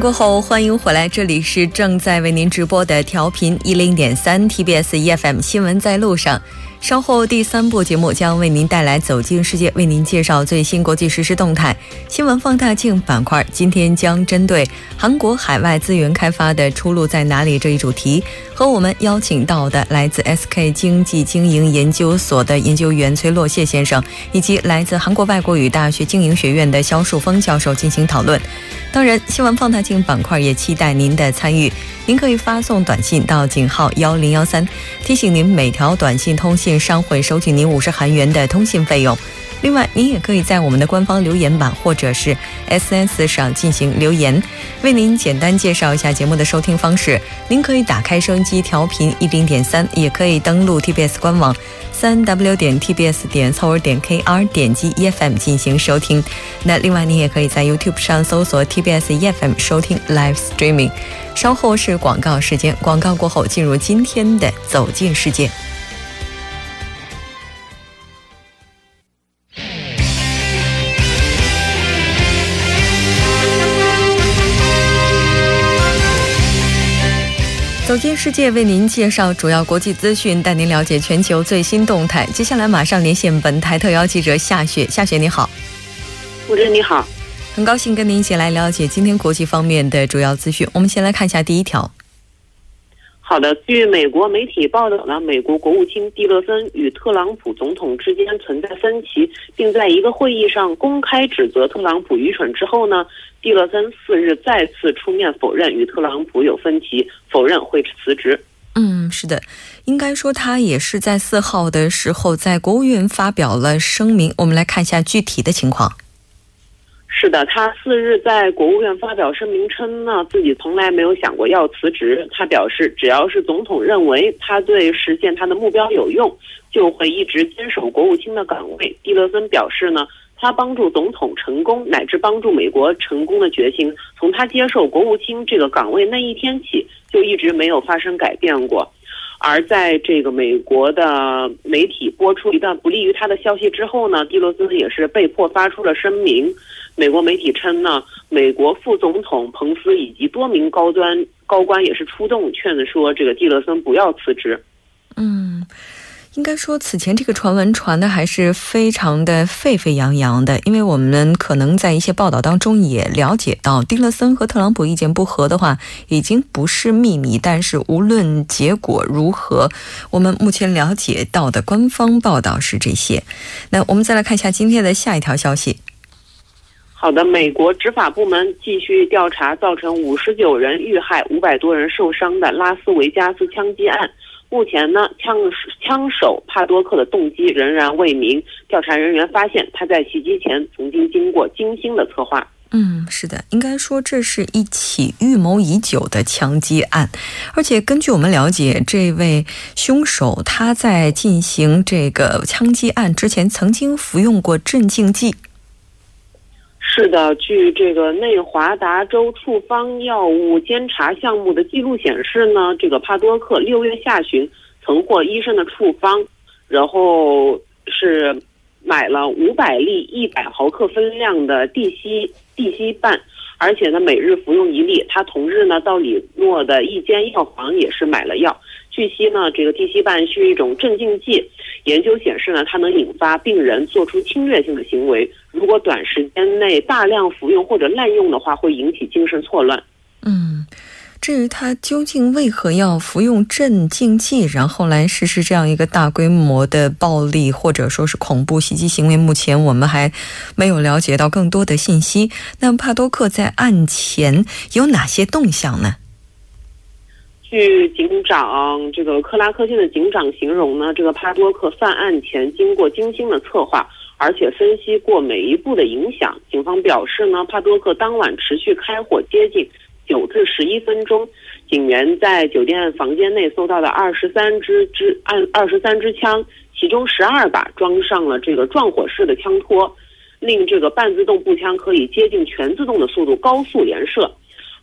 过后，欢迎回来，这里是正在为您直播的调频一零点三 TBS EFM 新闻在路上。稍后第三部节目将为您带来《走进世界》，为您介绍最新国际实时动态。新闻放大镜板块今天将针对韩国海外资源开发的出路在哪里这一主题，和我们邀请到的来自 SK 经济经营研究所的研究员崔洛谢先生，以及来自韩国外国语大学经营学院的肖树峰教授进行讨论。当然，新闻放大镜板块也期待您的参与。您可以发送短信到井号幺零幺三，提醒您每条短信通信商会收取您五十韩元的通信费用。另外，您也可以在我们的官方留言板或者是 SNS 上进行留言。为您简单介绍一下节目的收听方式：您可以打开收音机调频一零点三，也可以登录 TBS 官网。三 w 点 tbs 点 c o 点 kr 点击 efm 进行收听。那另外，您也可以在 YouTube 上搜索 TBS efm 收听 Live Streaming。稍后是广告时间，广告过后进入今天的走进世界。世界，为您介绍主要国际资讯，带您了解全球最新动态。接下来马上连线本台特邀记者夏雪。夏雪，你好。主持人你好，很高兴跟您一起来了解今天国际方面的主要资讯。我们先来看一下第一条。好的，据美国媒体报道呢，美国国务卿蒂勒森与特朗普总统之间存在分歧，并在一个会议上公开指责特朗普愚蠢之后呢，蒂勒森四日再次出面否认与特朗普有分歧，否认会辞职。嗯，是的，应该说他也是在四号的时候在国务院发表了声明。我们来看一下具体的情况。是的，他四日在国务院发表声明称呢，自己从来没有想过要辞职。他表示，只要是总统认为他对实现他的目标有用，就会一直坚守国务卿的岗位。蒂勒森表示呢，他帮助总统成功乃至帮助美国成功的决心，从他接受国务卿这个岗位那一天起，就一直没有发生改变过。而在这个美国的媒体播出一段不利于他的消息之后呢，蒂勒森也是被迫发出了声明。美国媒体称呢，美国副总统彭斯以及多名高端高官也是出动劝说这个蒂勒森不要辞职。嗯，应该说此前这个传闻传的还是非常的沸沸扬扬的，因为我们可能在一些报道当中也了解到，丁勒森和特朗普意见不合的话已经不是秘密。但是无论结果如何，我们目前了解到的官方报道是这些。那我们再来看一下今天的下一条消息。好的，美国执法部门继续调查造成五十九人遇害、五百多人受伤的拉斯维加斯枪击案。目前呢，枪枪手帕多克的动机仍然未明。调查人员发现，他在袭击前曾经经过精心的策划。嗯，是的，应该说这是一起预谋已久的枪击案。而且根据我们了解，这位凶手他在进行这个枪击案之前，曾经服用过镇静剂。是的，据这个内华达州处方药物监察项目的记录显示呢，这个帕多克六月下旬曾获医生的处方，然后是买了五百粒一百毫克分量的地西地西泮，而且呢每日服用一粒。他同日呢到里诺的一间药房也是买了药。据悉呢，这个地西半是一种镇静剂。研究显示呢，它能引发病人做出侵略性的行为。如果短时间内大量服用或者滥用的话，会引起精神错乱。嗯，至于他究竟为何要服用镇静剂，然后来实施这样一个大规模的暴力或者说是恐怖袭击行为，目前我们还没有了解到更多的信息。那帕多克在案前有哪些动向呢？据警长这个克拉克县的警长形容呢，这个帕多克犯案前经过精心的策划，而且分析过每一步的影响。警方表示呢，帕多克当晚持续开火接近九至十一分钟，警员在酒店房间内搜到的二十三支支按二十三支枪，其中十二把装上了这个撞火式的枪托，令这个半自动步枪可以接近全自动的速度高速连射。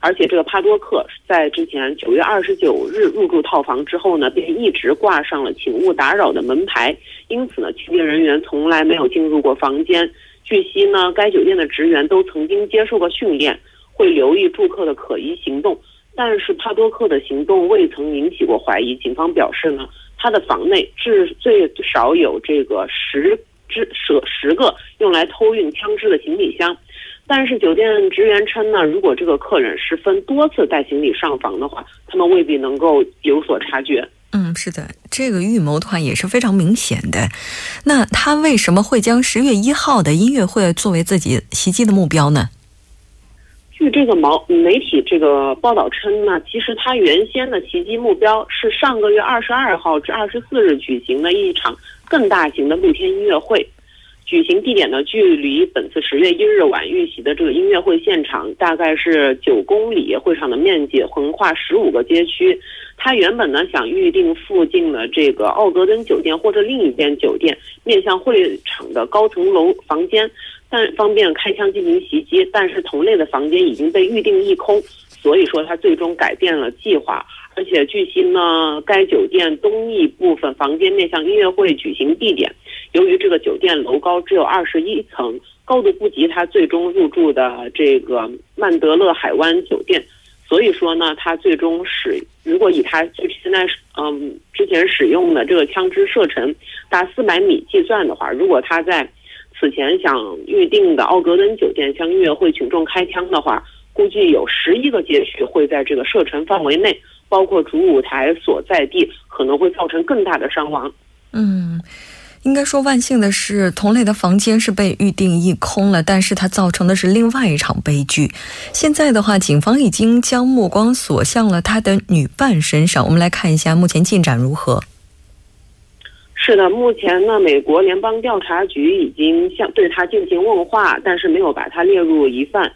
而且这个帕多克在之前九月二十九日入住套房之后呢，便一直挂上了“请勿打扰”的门牌，因此呢，清洁人员从来没有进入过房间。据悉呢，该酒店的职员都曾经接受过训练，会留意住客的可疑行动。但是帕多克的行动未曾引起过怀疑。警方表示呢，他的房内至最少有这个十只十十个用来偷运枪支的行李箱。但是酒店职员称呢，如果这个客人是分多次带行李上房的话，他们未必能够有所察觉。嗯，是的，这个预谋的话也是非常明显的。那他为什么会将十月一号的音乐会作为自己袭击的目标呢？据这个毛媒体这个报道称呢，其实他原先的袭击目标是上个月二十二号至二十四日举行的一场更大型的露天音乐会。举行地点呢，距离本次十月一日晚预习的这个音乐会现场大概是九公里，会场的面积横跨十五个街区。他原本呢想预定附近的这个奥格登酒店或者另一间酒店面向会场的高层楼房间。但方便开枪进行袭击，但是同类的房间已经被预定一空，所以说他最终改变了计划。而且据悉呢，该酒店东翼部分房间面向音乐会举行地点，由于这个酒店楼高只有二十一层，高度不及他最终入住的这个曼德勒海湾酒店，所以说呢，他最终使如果以他就现在嗯之前使用的这个枪支射程达四百米计算的话，如果他在此前想预定的奥格登酒店向音乐会群众开枪的话，估计有十一个街区会在这个射程范围内，包括主舞台所在地，可能会造成更大的伤亡。嗯，应该说万幸的是，同类的房间是被预定一空了，但是它造成的是另外一场悲剧。现在的话，警方已经将目光锁向了他的女伴身上。我们来看一下目前进展如何。是的，目前呢，美国联邦调查局已经向对他进行问话，但是没有把他列入疑犯。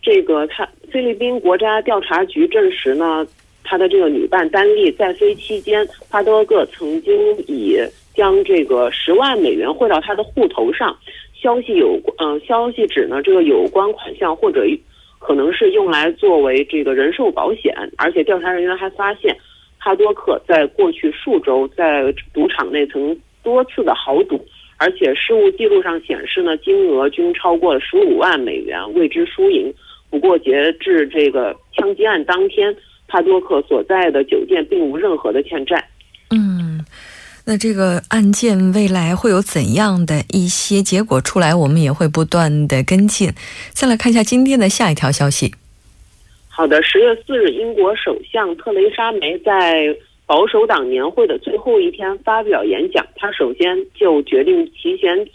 这个他菲律宾国家调查局证实呢，他的这个女伴丹利在飞期间，帕多克曾经以将这个十万美元汇到他的户头上。消息有嗯，消息指呢，这个有关款项或者可能是用来作为这个人寿保险，而且调查人员还发现。哈多克在过去数周在赌场内曾多次的豪赌，而且失物记录上显示呢，金额均超过了十五万美元，未知输赢。不过，截至这个枪击案当天，帕多克所在的酒店并无任何的欠债。嗯，那这个案件未来会有怎样的一些结果出来？我们也会不断的跟进。再来看一下今天的下一条消息。好的，十月四日，英国首相特蕾莎梅在保守党年会的最后一天发表演讲。他首先就决定提前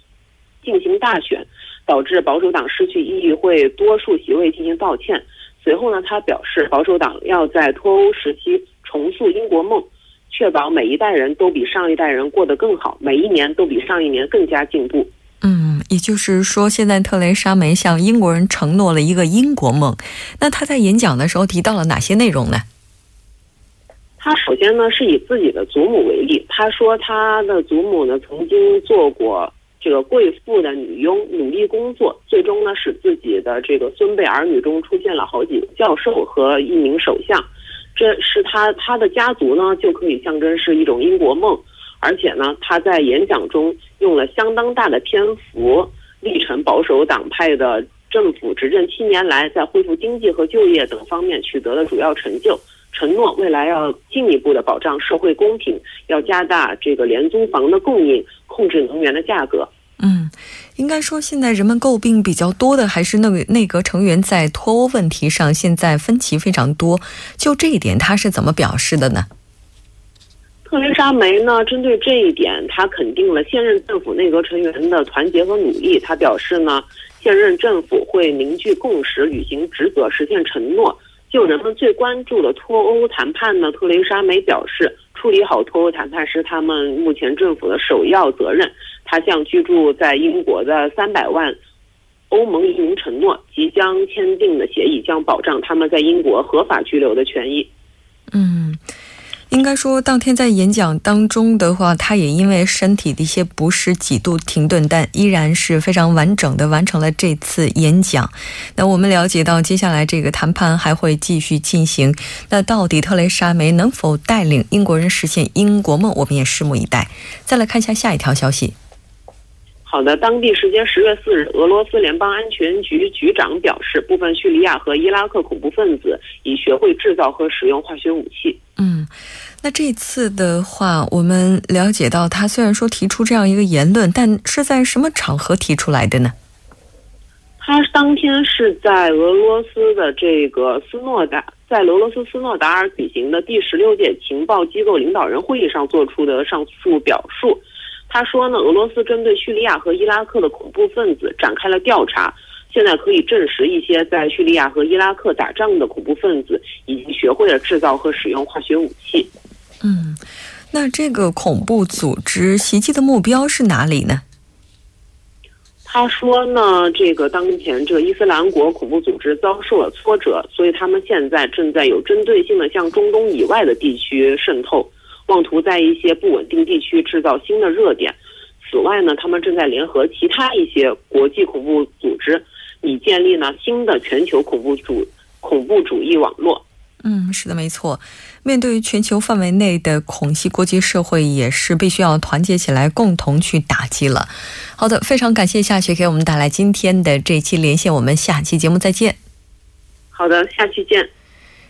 进行大选，导致保守党失去议会多数席位进行道歉。随后呢，他表示保守党要在脱欧时期重塑英国梦，确保每一代人都比上一代人过得更好，每一年都比上一年更加进步。嗯，也就是说，现在特蕾莎梅向英国人承诺了一个英国梦。那他在演讲的时候提到了哪些内容呢？他首先呢是以自己的祖母为例，他说他的祖母呢曾经做过这个贵妇的女佣，努力工作，最终呢使自己的这个孙辈儿女中出现了好几个教授和一名首相。这是他他的家族呢就可以象征是一种英国梦。而且呢，他在演讲中用了相当大的篇幅，历程保守党派的政府执政七年来在恢复经济和就业等方面取得的主要成就，承诺未来要进一步的保障社会公平，要加大这个廉租房的供应，控制能源的价格。嗯，应该说现在人们诟病比较多的还是那个内阁成员在脱欧问题上现在分歧非常多。就这一点，他是怎么表示的呢？特蕾莎梅呢？针对这一点，她肯定了现任政府内阁成员的团结和努力。她表示呢，现任政府会凝聚共识，履行职责，实现承诺。就人们最关注的脱欧谈判呢，特蕾莎梅表示，处理好脱欧谈判是他们目前政府的首要责任。他向居住在英国的三百万欧盟移民承诺，即将签订的协议将保障他们在英国合法居留的权益。嗯。应该说，当天在演讲当中的话，他也因为身体的一些不适几度停顿，但依然是非常完整的完成了这次演讲。那我们了解到，接下来这个谈判还会继续进行。那到底特蕾莎梅能否带领英国人实现英国梦？我们也拭目以待。再来看一下下一条消息。好的，当地时间十月四日，俄罗斯联邦安全局局长表示，部分叙利亚和伊拉克恐怖分子已学会制造和使用化学武器。嗯，那这次的话，我们了解到，他虽然说提出这样一个言论，但是在什么场合提出来的呢？他当天是在俄罗斯的这个斯诺达，在俄罗斯斯诺达尔举行的第十六届情报机构领导人会议上做出的上述表述。他说呢，俄罗斯针对叙利亚和伊拉克的恐怖分子展开了调查，现在可以证实一些在叙利亚和伊拉克打仗的恐怖分子已经学会了制造和使用化学武器。嗯，那这个恐怖组织袭击的目标是哪里呢？他说呢，这个当前这个伊斯兰国恐怖组织遭受了挫折，所以他们现在正在有针对性的向中东以外的地区渗透。妄图在一些不稳定地区制造新的热点。此外呢，他们正在联合其他一些国际恐怖组织，以建立呢新的全球恐怖主恐怖主义网络。嗯，是的，没错。面对全球范围内的恐袭，国际社会也是必须要团结起来，共同去打击了。好的，非常感谢夏雪给我们带来今天的这期连线，我们下期节目再见。好的，下期见。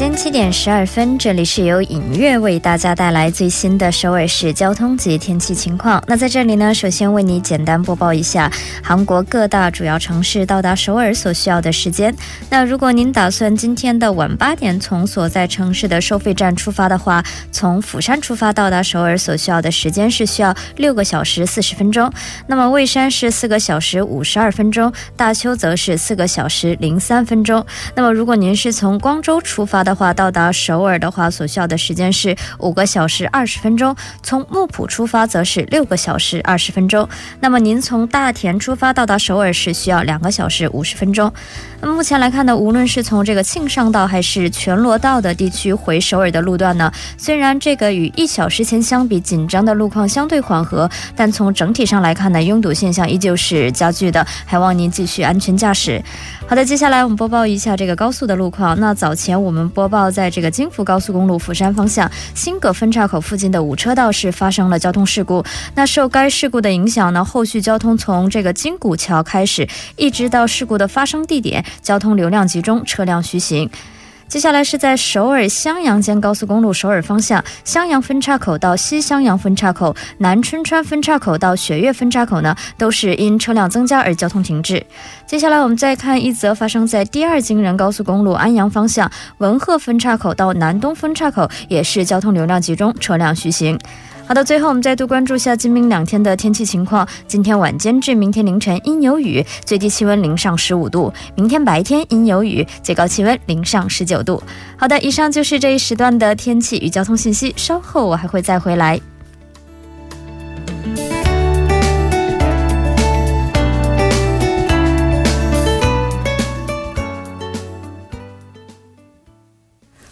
间七点十二分，这里是由影月为大家带来最新的首尔市交通及天气情况。那在这里呢，首先为你简单播报一下韩国各大主要城市到达首尔所需要的时间。那如果您打算今天的晚八点从所在城市的收费站出发的话，从釜山出发到达首尔所需要的时间是需要六个小时四十分钟。那么蔚山是四个小时五十二分钟，大邱则是四个小时零三分钟。那么如果您是从光州出发的的话，到达首尔的话，所需要的时间是五个小时二十分钟；从木浦出发则是六个小时二十分钟。那么您从大田出发到达首尔是需要两个小时五十分钟。那目前来看呢，无论是从这个庆尚道还是全罗道的地区回首尔的路段呢，虽然这个与一小时前相比紧张的路况相对缓和，但从整体上来看呢，拥堵现象依旧是加剧的，还望您继续安全驾驶。好的，接下来我们播报一下这个高速的路况。那早前我们播播报，在这个京福高速公路釜山方向新葛分岔口附近的五车道是发生了交通事故。那受该事故的影响呢，后续交通从这个金谷桥开始，一直到事故的发生地点，交通流量集中，车辆徐行。接下来是在首尔襄阳间高速公路首尔方向，襄阳分岔口到西襄阳分岔口、南春川分岔口到雪岳分岔口呢，都是因车辆增加而交通停滞。接下来我们再看一则发生在第二京仁高速公路安阳方向文鹤分岔口到南东分岔口，也是交通流量集中，车辆徐行。好的，最后我们再度关注下今明两天的天气情况。今天晚间至明天凌晨阴有雨，最低气温零上十五度；明天白天阴有雨，最高气温零上十九度。好的，以上就是这一时段的天气与交通信息。稍后我还会再回来。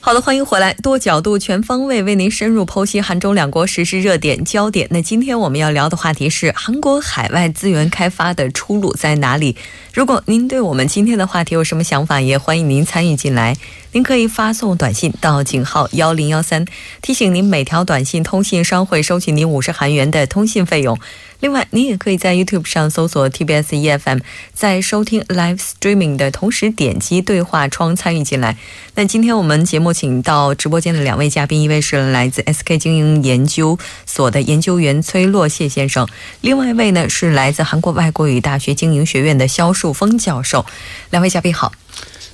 好的，欢迎回来，多角度、全方位为您深入剖析韩中两国实时热点焦点。那今天我们要聊的话题是韩国海外资源开发的出路在哪里？如果您对我们今天的话题有什么想法，也欢迎您参与进来。您可以发送短信到井号幺零幺三，提醒您每条短信通信商会收取您五十韩元的通信费用。另外，您也可以在 YouTube 上搜索 TBS EFM，在收听 Live Streaming 的同时点击对话窗参与进来。那今天我们节目请到直播间的两位嘉宾，一位是来自 SK 经营研究所的研究员崔洛谢先生，另外一位呢是来自韩国外国语大学经营学院的肖树峰教授。两位嘉宾好。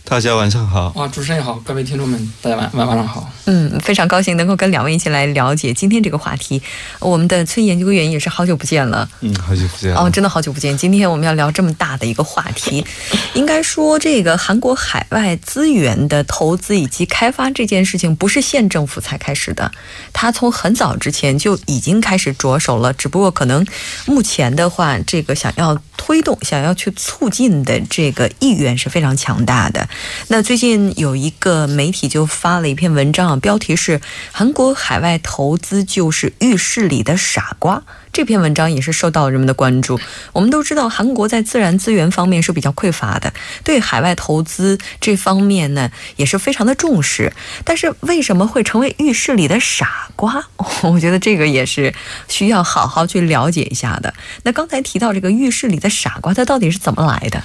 大家晚上好啊，主持人好，各位听众们，大家晚晚晚上好。嗯，非常高兴能够跟两位一起来了解今天这个话题。我们的崔研究员也是好久不见了，嗯，好久不见哦，真的好久不见。今天我们要聊这么大的一个话题，应该说这个韩国海外资源的投资以及开发这件事情，不是县政府才开始的，它从很早之前就已经开始着手了。只不过可能目前的话，这个想要推动、想要去促进的这个意愿是非常强大的。那最近有一个媒体就发了一篇文章啊，标题是“韩国海外投资就是浴室里的傻瓜”。这篇文章也是受到人们的关注。我们都知道，韩国在自然资源方面是比较匮乏的，对海外投资这方面呢也是非常的重视。但是为什么会成为浴室里的傻瓜？我觉得这个也是需要好好去了解一下的。那刚才提到这个浴室里的傻瓜，它到底是怎么来的？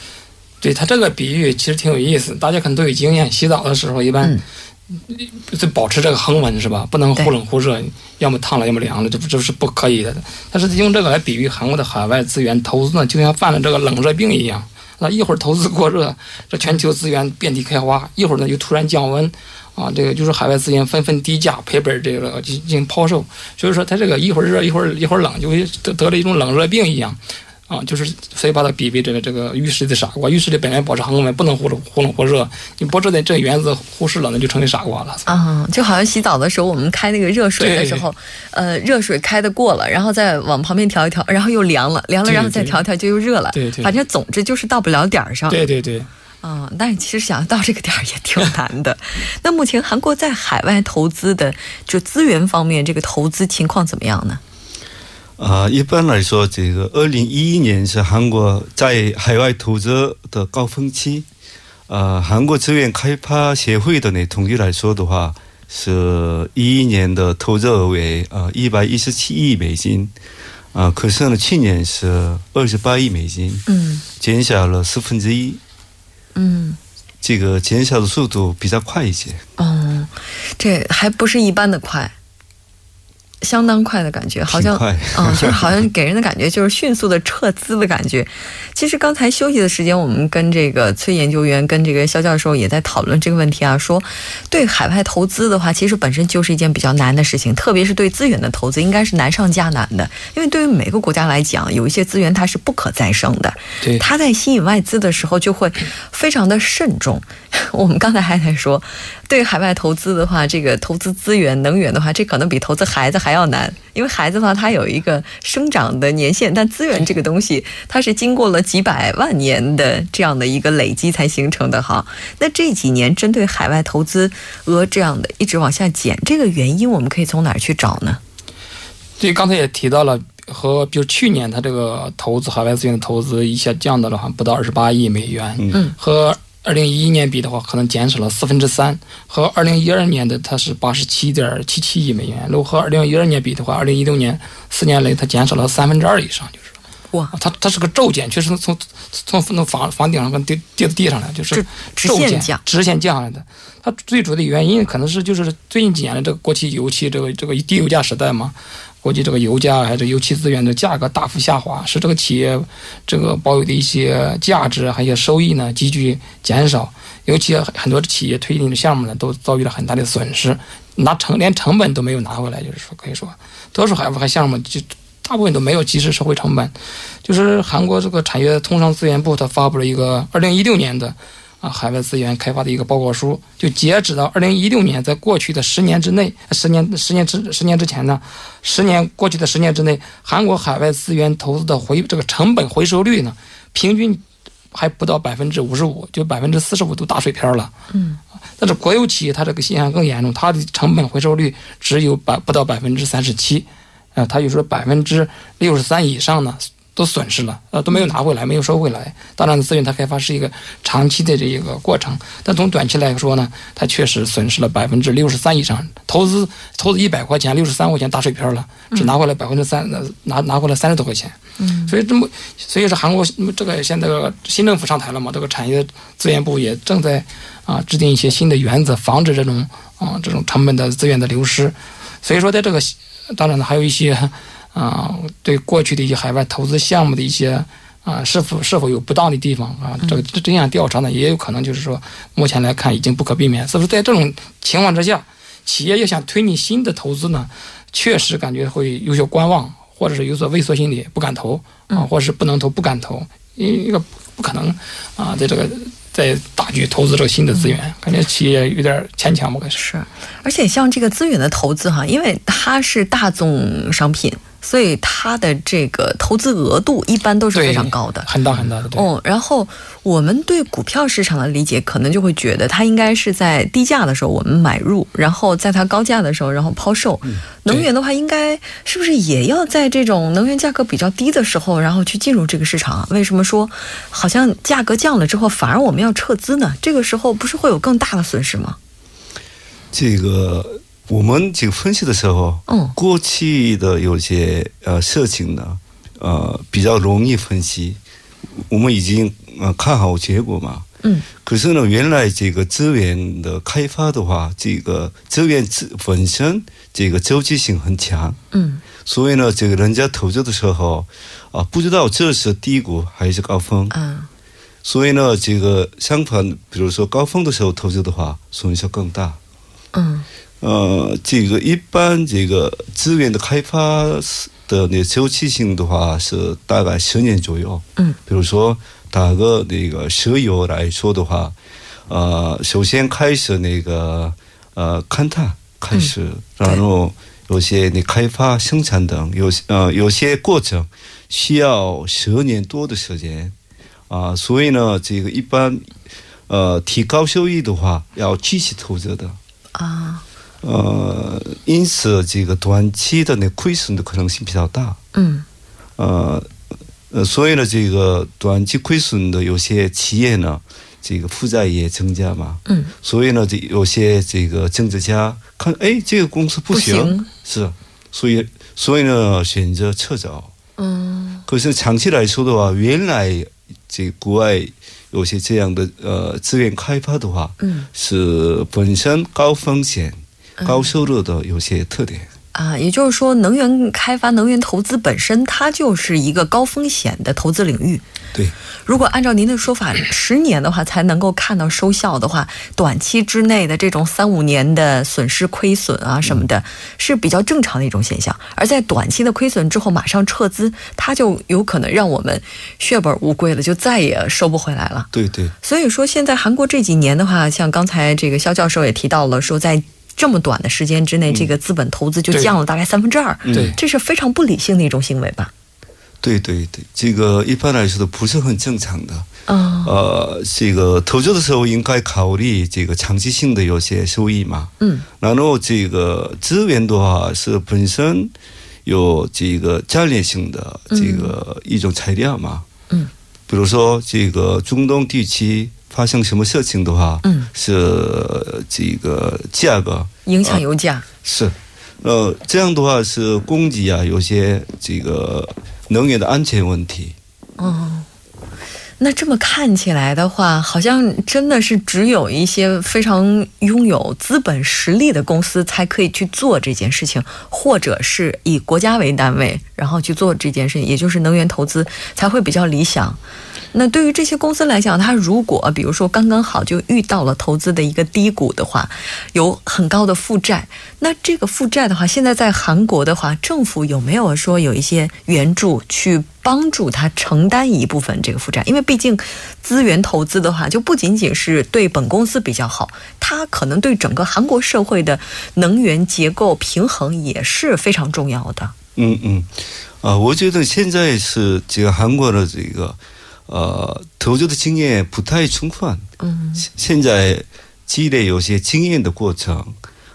对他这个比喻其实挺有意思，大家可能都有经验。洗澡的时候一般就保持这个恒温是吧？不能忽冷忽热，要么烫了，要么凉了，这不这是不可以的。但是用这个来比喻韩国的海外资源投资呢，就像犯了这个冷热病一样。那一会儿投资过热，这全球资源遍地开花；一会儿呢又突然降温，啊，这个就是海外资源纷纷低价赔本，这个进行抛售。所以说，它这个一会儿热，一会儿一会儿冷，就会得得了一种冷热病一样。啊，就是所以把它比为这个这个浴室的傻瓜。浴室里本来保持恒温，不能忽冷忽冷忽热。你不知道这原则忽视了，那就成为傻瓜了。啊，就好像洗澡的时候，我们开那个热水的时候，呃，热水开的过了，然后再往旁边调一调，然后又凉了，凉了，然后再调调就又热了。对对。反正总之就是到不了点儿上。对对对。啊，但是其实想要到这个点儿也挺难的。那目前韩国在海外投资的就资源方面，这个投资情况怎么样呢？啊，一般来说，这个二零一一年是韩国在海外投资的高峰期。呃，韩国资源开发协会的呢统计来说的话，是一一年的投资额为呃一百一十七亿美金。啊，可是呢，去年是二十八亿美金，嗯，减少了四分之一。嗯，这个减少的速度比较快一些。哦，这还不是一般的快。相当快的感觉，好像，嗯，就是好像给人的感觉就是迅速的撤资的感觉。其实刚才休息的时间，我们跟这个崔研究员跟这个肖教授也在讨论这个问题啊，说对海外投资的话，其实本身就是一件比较难的事情，特别是对资源的投资，应该是难上加难的。因为对于每个国家来讲，有一些资源它是不可再生的，对，它在吸引外资的时候就会非常的慎重。我们刚才还在说，对海外投资的话，这个投资资源、能源的话，这可能比投资孩子还要难。因为孩子的话，他有一个生长的年限，但资源这个东西，它是经过了几百万年的这样的一个累积才形成的哈。那这几年针对海外投资额这样的一直往下减，这个原因我们可以从哪儿去找呢？对，刚才也提到了，和比如去年它这个投资海外资源的投资一下降到了哈不到二十八亿美元，嗯，和。二零一一年比的话，可能减少了四分之三，和二零一二年的它是八十七点七七亿美元。如果和二零一二年比的话，二零一六年四年来它减少了三分之二以上，就是哇，它它是个骤减，确实从从从房房顶上跟跌跌到地上来，就是骤减，直线降下来的。它最主要的原因可能是就是最近几年的这个国际油气这个这个低油价时代嘛。国际这个油价还是油气资源的价格大幅下滑，使这个企业这个保有的一些价值还有收益呢急剧减少，尤其很多企业推进的项目呢都遭遇了很大的损失，拿成连成本都没有拿回来，就是说可以说，多数海外项目就大部分都没有及时收回成本，就是韩国这个产业通商资源部它发布了一个二零一六年的。啊，海外资源开发的一个报告书，就截止到二零一六年，在过去的十年之内，十年十年之十年之前呢，十年过去的十年之内，韩国海外资源投资的回这个成本回收率呢，平均还不到百分之五十五，就百分之四十五都打水漂了。嗯，但是国有企业它这个现象更严重，它的成本回收率只有百不到百分之三十七，啊，它有时候百分之六十三以上呢。都损失了，呃，都没有拿回来，没有收回来。当然，资源它开发是一个长期的这一个过程，但从短期来说呢，它确实损失了百分之六十三以上。投资投资一百块钱，六十三块钱打水漂了，只拿回来百分之三，拿拿回来三十多块钱。嗯，所以这么，所以说韩国这个现在新政府上台了嘛，这个产业资源部也正在啊制定一些新的原则，防止这种啊这种成本的资源的流失。所以说，在这个当然呢，还有一些。啊，对过去的一些海外投资项目的一些啊，是否是否有不当的地方啊？这个这这样调查呢，也有可能就是说，目前来看已经不可避免。是不是在这种情况之下，企业要想推进新的投资呢，确实感觉会有些观望，或者是有所畏缩心理，不敢投啊，或者是不能投，不敢投，因为一个不可能啊，在这个在大举投资这个新的资源，感觉企业有点牵强吧？是，而且像这个资源的投资哈，因为它是大宗商品。所以它的这个投资额度一般都是非常高的，很大很大的。哦，然后我们对股票市场的理解，可能就会觉得它应该是在低价的时候我们买入，然后在它高价的时候然后抛售。能源的话，应该是不是也要在这种能源价格比较低的时候，然后去进入这个市场？为什么说好像价格降了之后，反而我们要撤资呢？这个时候不是会有更大的损失吗？这个。我们这个分析的时候，嗯，过去的有些呃事情呢，呃比较容易分析，我们已经呃看好结果嘛，嗯，可是呢，原来这个资源的开发的话，这个资源自本身这个周期性很强，嗯，所以呢，这个人家投资的时候啊，不知道这是低谷还是高峰，嗯，所以呢，这个相反，比如说高峰的时候投资的话，损失更大，嗯。呃，这个一般这个资源的开发的那周期性的话是大概十年左右。嗯，比如说打个那个石油来说的话，呃，首先开始那个呃勘探开始，然后有些你开发生产等有呃有些过程需要十年多的时间啊，所以呢，这个一般呃提高收益的话要继续投资的啊。呃，因此这个短期的那亏损的可能性比较大。嗯。呃，呃，所以呢，这个短期亏损的有些企业呢，这个负债也增加嘛。嗯。所以呢，这有些这个政治家看，哎，这个公司不行，是，所以，所以呢，选择撤走。嗯。可是长期来说的话，原来这国外有些这样的呃资源开发的话，嗯，是本身高风险。高收入的有些特点啊，也就是说，能源开发、能源投资本身，它就是一个高风险的投资领域。对，如果按照您的说法，十年的话才能够看到收效的话，短期之内的这种三五年的损失亏损啊什么的，是比较正常的一种现象。而在短期的亏损之后马上撤资，它就有可能让我们血本无归了，就再也收不回来了。对对。所以说，现在韩国这几年的话，像刚才这个肖教授也提到了，说在。这么短的时间之内，这个资本投资就降了大概三分之二，对，这是非常不理性的一种行为吧？对对对，这个一般来说都不是很正常的。嗯，呃，这个投资的时候应该考虑这个长期性的有些收益嘛。嗯，然后这个资源的话是本身有这个战略性的这个一种材料嘛。嗯，比如说这个中东地区。发生什么事情的话，嗯，是这个价格影响油价是，呃，这样的话是供给啊，有些这个能源的安全问题。哦，那这么看起来的话，好像真的是只有一些非常拥有资本实力的公司才可以去做这件事情，或者是以国家为单位，然后去做这件事情，也就是能源投资才会比较理想。那对于这些公司来讲，它如果比如说刚刚好就遇到了投资的一个低谷的话，有很高的负债，那这个负债的话，现在在韩国的话，政府有没有说有一些援助去帮助他承担一部分这个负债？因为毕竟资源投资的话，就不仅仅是对本公司比较好，它可能对整个韩国社会的能源结构平衡也是非常重要的。嗯嗯，啊，我觉得现在是这个韩国的这个。呃，投资的经验不太充分。嗯，现在积累有些经验的过程，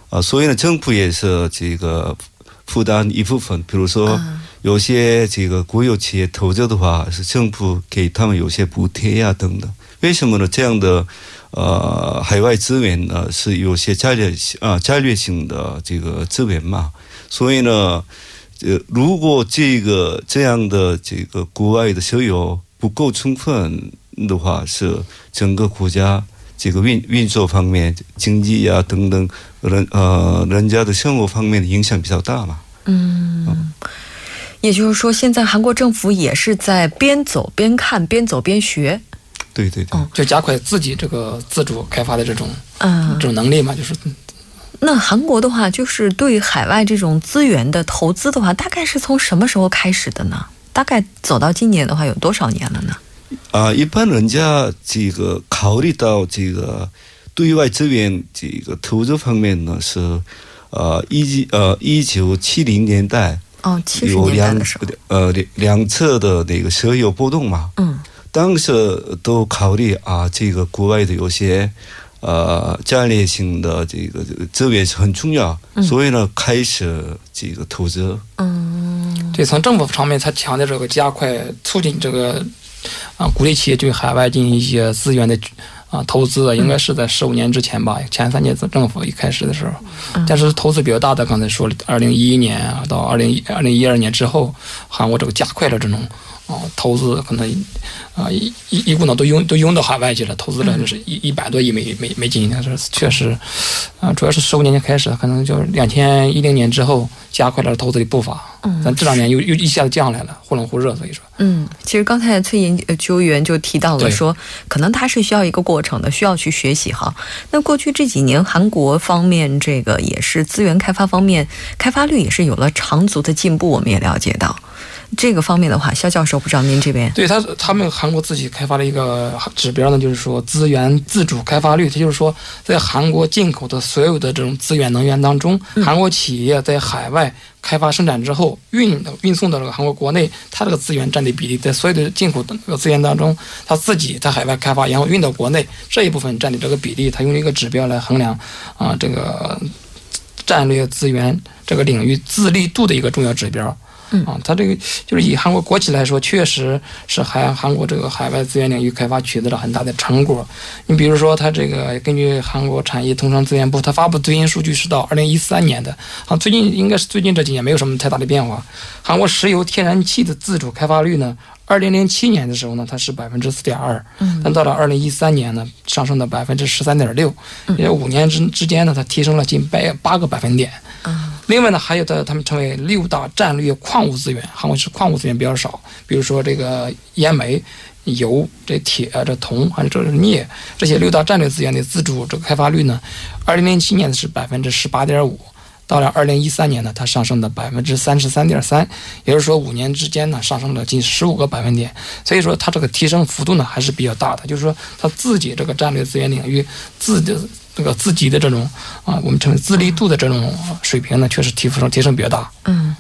啊，所以呢，政府也是这个负担一部分。比如说，有些这个国有企业投资的话，是政府给他们有些补贴呀等等。为什么呢？这样的呃海外资源呢，是有些战略啊战略性的这个资源嘛。所以呢，呃，如果这个这样的这个国外的石油，不够充分的话，是整个国家这个运运作方面、经济呀等等人呃人家的生活方面的影响比较大嘛。嗯。也就是说，现在韩国政府也是在边走边看，边走边学。对对对，就加快自己这个自主开发的这种嗯这，种能力嘛，就是那韩国的话，就是对海外这种资源的投资的话，大概是从什么时候开始的呢？大概走到今年的话，有多少年了呢？啊，一般人家这个考虑到这个对外资源这个投资方面呢，是呃一呃一九七零年代哦，七十年代的时候，呃两两侧的那个石油波动嘛，嗯。当时都考虑啊，这个国外的有些呃战略性的这个这个资源是很重要，所以呢开始这个投资。嗯对，从政府方面，他强调这个加快促进这个啊，鼓励企业对海外进行一些资源的啊投资啊，应该是在十五年之前吧，前三届政府一开始的时候，但是投资比较大的，刚才说了，二零一一年啊到二零二零一二年之后，韩国这个加快了这种。啊，投资可能啊一一一股脑都涌都涌到海外去了，投资了就是一一百多亿美美美金，这确实啊，主要是十五年前开始，可能就是两千一零年之后加快了投资的步伐。嗯咱这两年又又一下子降下来了，忽冷忽热，所以说，嗯，其实刚才崔研究员就提到了说，可能它是需要一个过程的，需要去学习哈。那过去这几年，韩国方面这个也是资源开发方面开发率也是有了长足的进步，我们也了解到。这个方面的话，肖教授，不知道您这边对他他们韩国自己开发了一个指标呢，就是说资源自主开发率，它就是说在韩国进口的所有的这种资源能源当中，韩国企业在海外开发生产之后运运送到这个韩国国内，它这个资源占的比例，在所有的进口的这个资源当中，它自己在海外开发，然后运到国内这一部分占的这个比例，它用一个指标来衡量啊这个战略资源这个领域自立度的一个重要指标。啊，它这个就是以韩国国企来说，确实是韩韩国这个海外资源领域开发取得了很大的成果。你比如说，它这个根据韩国产业通商资源部，它发布最新数据是到二零一三年的，啊，最近应该是最近这几年没有什么太大的变化。韩国石油天然气的自主开发率呢，二零零七年的时候呢，它是百分之四点二，但到了二零一三年呢，上升到百分之十三点六，也五年之之间呢，它提升了近百八个百分点。另外呢，还有的他们称为六大战略矿物资源，韩国是矿物资源比较少，比如说这个烟煤、油、这铁、这铜还有这镍这些六大战略资源的自主这个开发率呢，二零零七年是百分之十八点五，到了二零一三年呢，它上升到百分之三十三点三，也就是说五年之间呢上升了近十五个百分点，所以说它这个提升幅度呢还是比较大的，就是说它自己这个战略资源领域自己这个自己的这种啊，我们称为自立度的这种水平呢，确实提升提升比较大。嗯，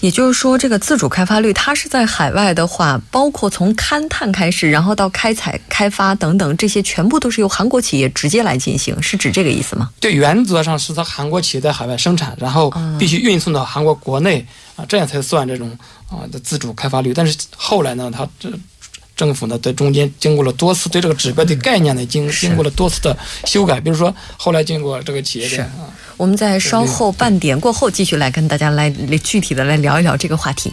也就是说，这个自主开发率，它是在海外的话，包括从勘探开始，然后到开采、开发等等，这些全部都是由韩国企业直接来进行，是指这个意思吗？对，原则上是在韩国企业在海外生产，然后必须运送到韩国国内啊，这样才算这种啊的自主开发率。但是后来呢，它这。政府呢，在中间经过了多次对这个指标的概念呢，经经过了多次的修改，比如说后来经过这个企业的我们在稍后半点过后继续来跟大家来具体的来聊一聊这个话题。